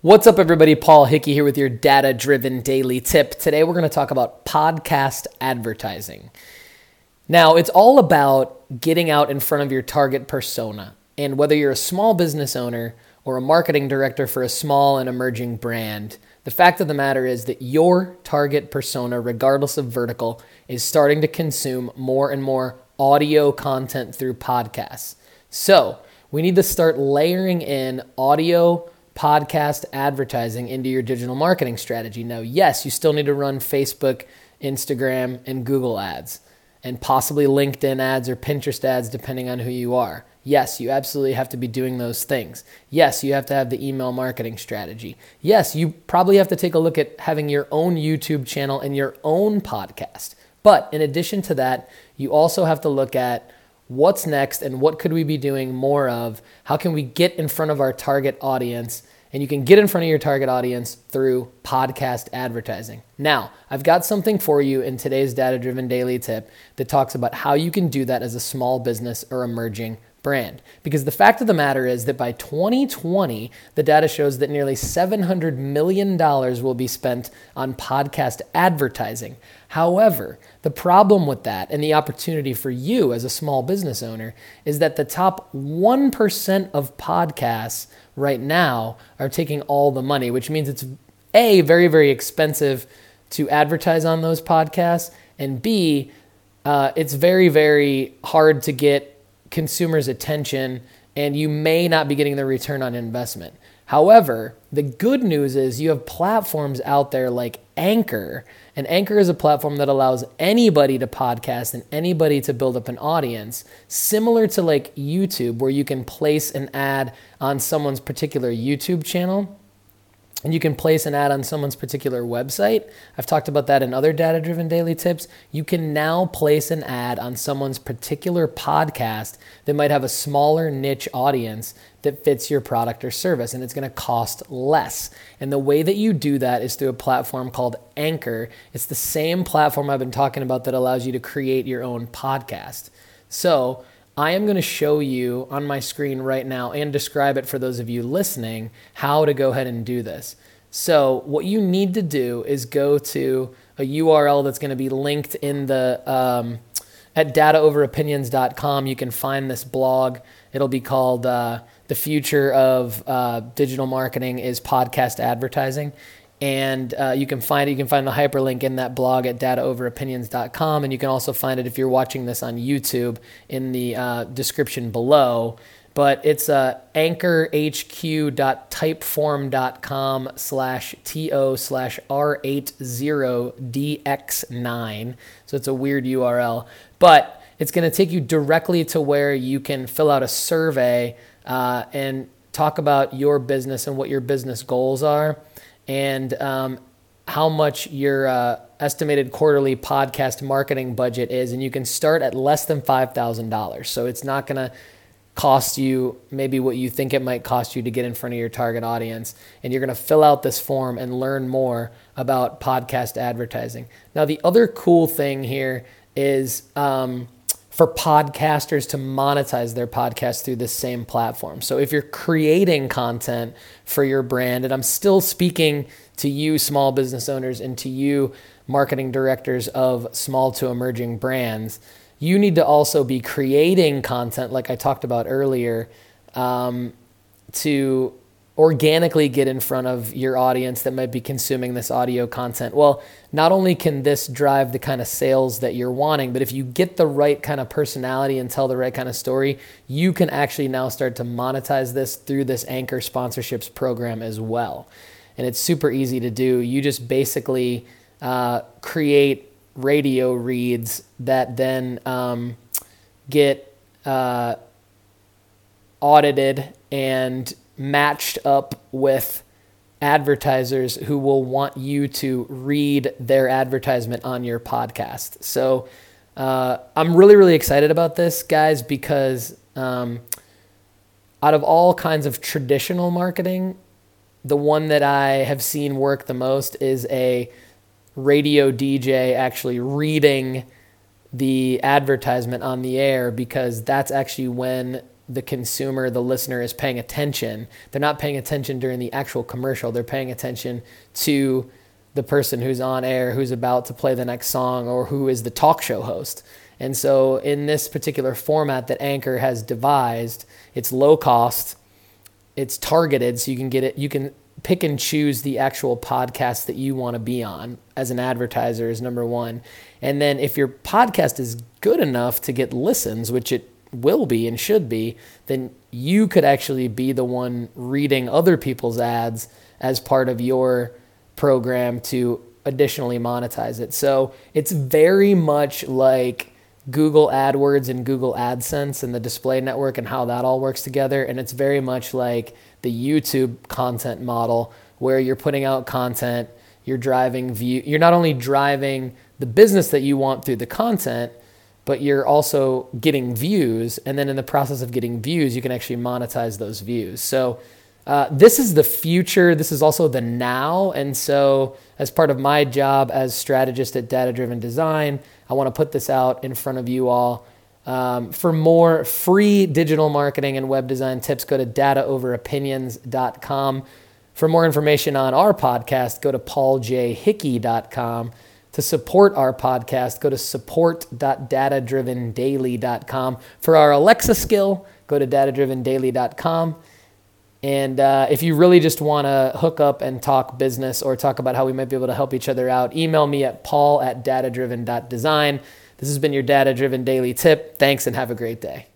What's up, everybody? Paul Hickey here with your data driven daily tip. Today, we're going to talk about podcast advertising. Now, it's all about getting out in front of your target persona. And whether you're a small business owner or a marketing director for a small and emerging brand, the fact of the matter is that your target persona, regardless of vertical, is starting to consume more and more audio content through podcasts. So, we need to start layering in audio podcast advertising into your digital marketing strategy. Now, yes, you still need to run Facebook, Instagram, and Google ads, and possibly LinkedIn ads or Pinterest ads, depending on who you are. Yes, you absolutely have to be doing those things. Yes, you have to have the email marketing strategy. Yes, you probably have to take a look at having your own YouTube channel and your own podcast. But in addition to that, you also have to look at what's next and what could we be doing more of? How can we get in front of our target audience? And you can get in front of your target audience through podcast advertising. Now, I've got something for you in today's data driven daily tip that talks about how you can do that as a small business or emerging brand. Because the fact of the matter is that by 2020, the data shows that nearly $700 million will be spent on podcast advertising. However, the problem with that and the opportunity for you as a small business owner is that the top 1% of podcasts right now are taking all the money, which means it's A, very, very expensive to advertise on those podcasts, and B, uh, it's very, very hard to get consumers' attention and you may not be getting the return on investment. However, the good news is you have platforms out there like Anchor, and Anchor is a platform that allows anybody to podcast and anybody to build up an audience, similar to like YouTube, where you can place an ad on someone's particular YouTube channel and you can place an ad on someone's particular website. I've talked about that in other data driven daily tips. You can now place an ad on someone's particular podcast that might have a smaller niche audience that fits your product or service, and it's gonna cost less. And the way that you do that is through a platform called Anchor. It's the same platform I've been talking about that allows you to create your own podcast. So, I am going to show you on my screen right now and describe it for those of you listening how to go ahead and do this. So, what you need to do is go to a URL that's going to be linked in the um, at dataoveropinions.com. You can find this blog. It'll be called uh, "The Future of uh, Digital Marketing is Podcast Advertising." And uh, you can find it. You can find the hyperlink in that blog at dataoveropinions.com, and you can also find it if you're watching this on YouTube in the uh, description below. But it's uh, anchorhq.typeform.com slash to slash r80dx9. So it's a weird URL, but it's going to take you directly to where you can fill out a survey uh, and talk about your business and what your business goals are and um, how much your uh, estimated quarterly podcast marketing budget is. And you can start at less than $5,000. So it's not going to cost you maybe what you think it might cost you to get in front of your target audience. And you're going to fill out this form and learn more about podcast advertising. Now, the other cool thing here is. Um, for podcasters to monetize their podcast through this same platform. So if you're creating content for your brand, and I'm still speaking to you, small business owners, and to you, marketing directors of small to emerging brands, you need to also be creating content, like I talked about earlier, um, to organically get in front of your audience that might be consuming this audio content. Well, not only can this drive the kind of sales that you're wanting, but if you get the right kind of personality and tell the right kind of story, you can actually now start to monetize this through this Anchor sponsorships program as well. And it's super easy to do. You just basically uh, create radio reads that then um, get uh, audited and matched up with advertisers who will want you to read their advertisement on your podcast. So uh, I'm really, really excited about this, guys, because um, out of all kinds of traditional marketing, the one that I have seen work the most is a radio DJ actually reading the advertisement on the air because that's actually when the consumer, the listener is paying attention. They're not paying attention during the actual commercial. They're paying attention to the person who's on air, who's about to play the next song, or who is the talk show host. And so, in this particular format that Anchor has devised, it's low cost, it's targeted, so you can get it. You can pick and choose the actual podcast that you want to be on as an advertiser is number one. And then if your podcast is good enough to get listens, which it will be and should be, then you could actually be the one reading other people's ads as part of your program to additionally monetize it. So it's very much like Google AdWords and Google AdSense and the display network and how that all works together. And it's very much like the YouTube content model where you're putting out content, you're driving view, you're not only driving the business that you want through the content, but you're also getting views. And then in the process of getting views, you can actually monetize those views. So uh, this is the future. This is also the now. And so, as part of my job as strategist at Data Driven Design, I want to put this out in front of you all. Um, for more free digital marketing and web design tips, go to dataoveropinions.com. For more information on our podcast, go to pauljhickey.com. To support our podcast, go to support.datadrivendaily.com. For our Alexa skill, go to datadrivendaily.com. And uh, if you really just want to hook up and talk business or talk about how we might be able to help each other out, email me at paul at datadriven.design. This has been your data driven daily tip. Thanks and have a great day.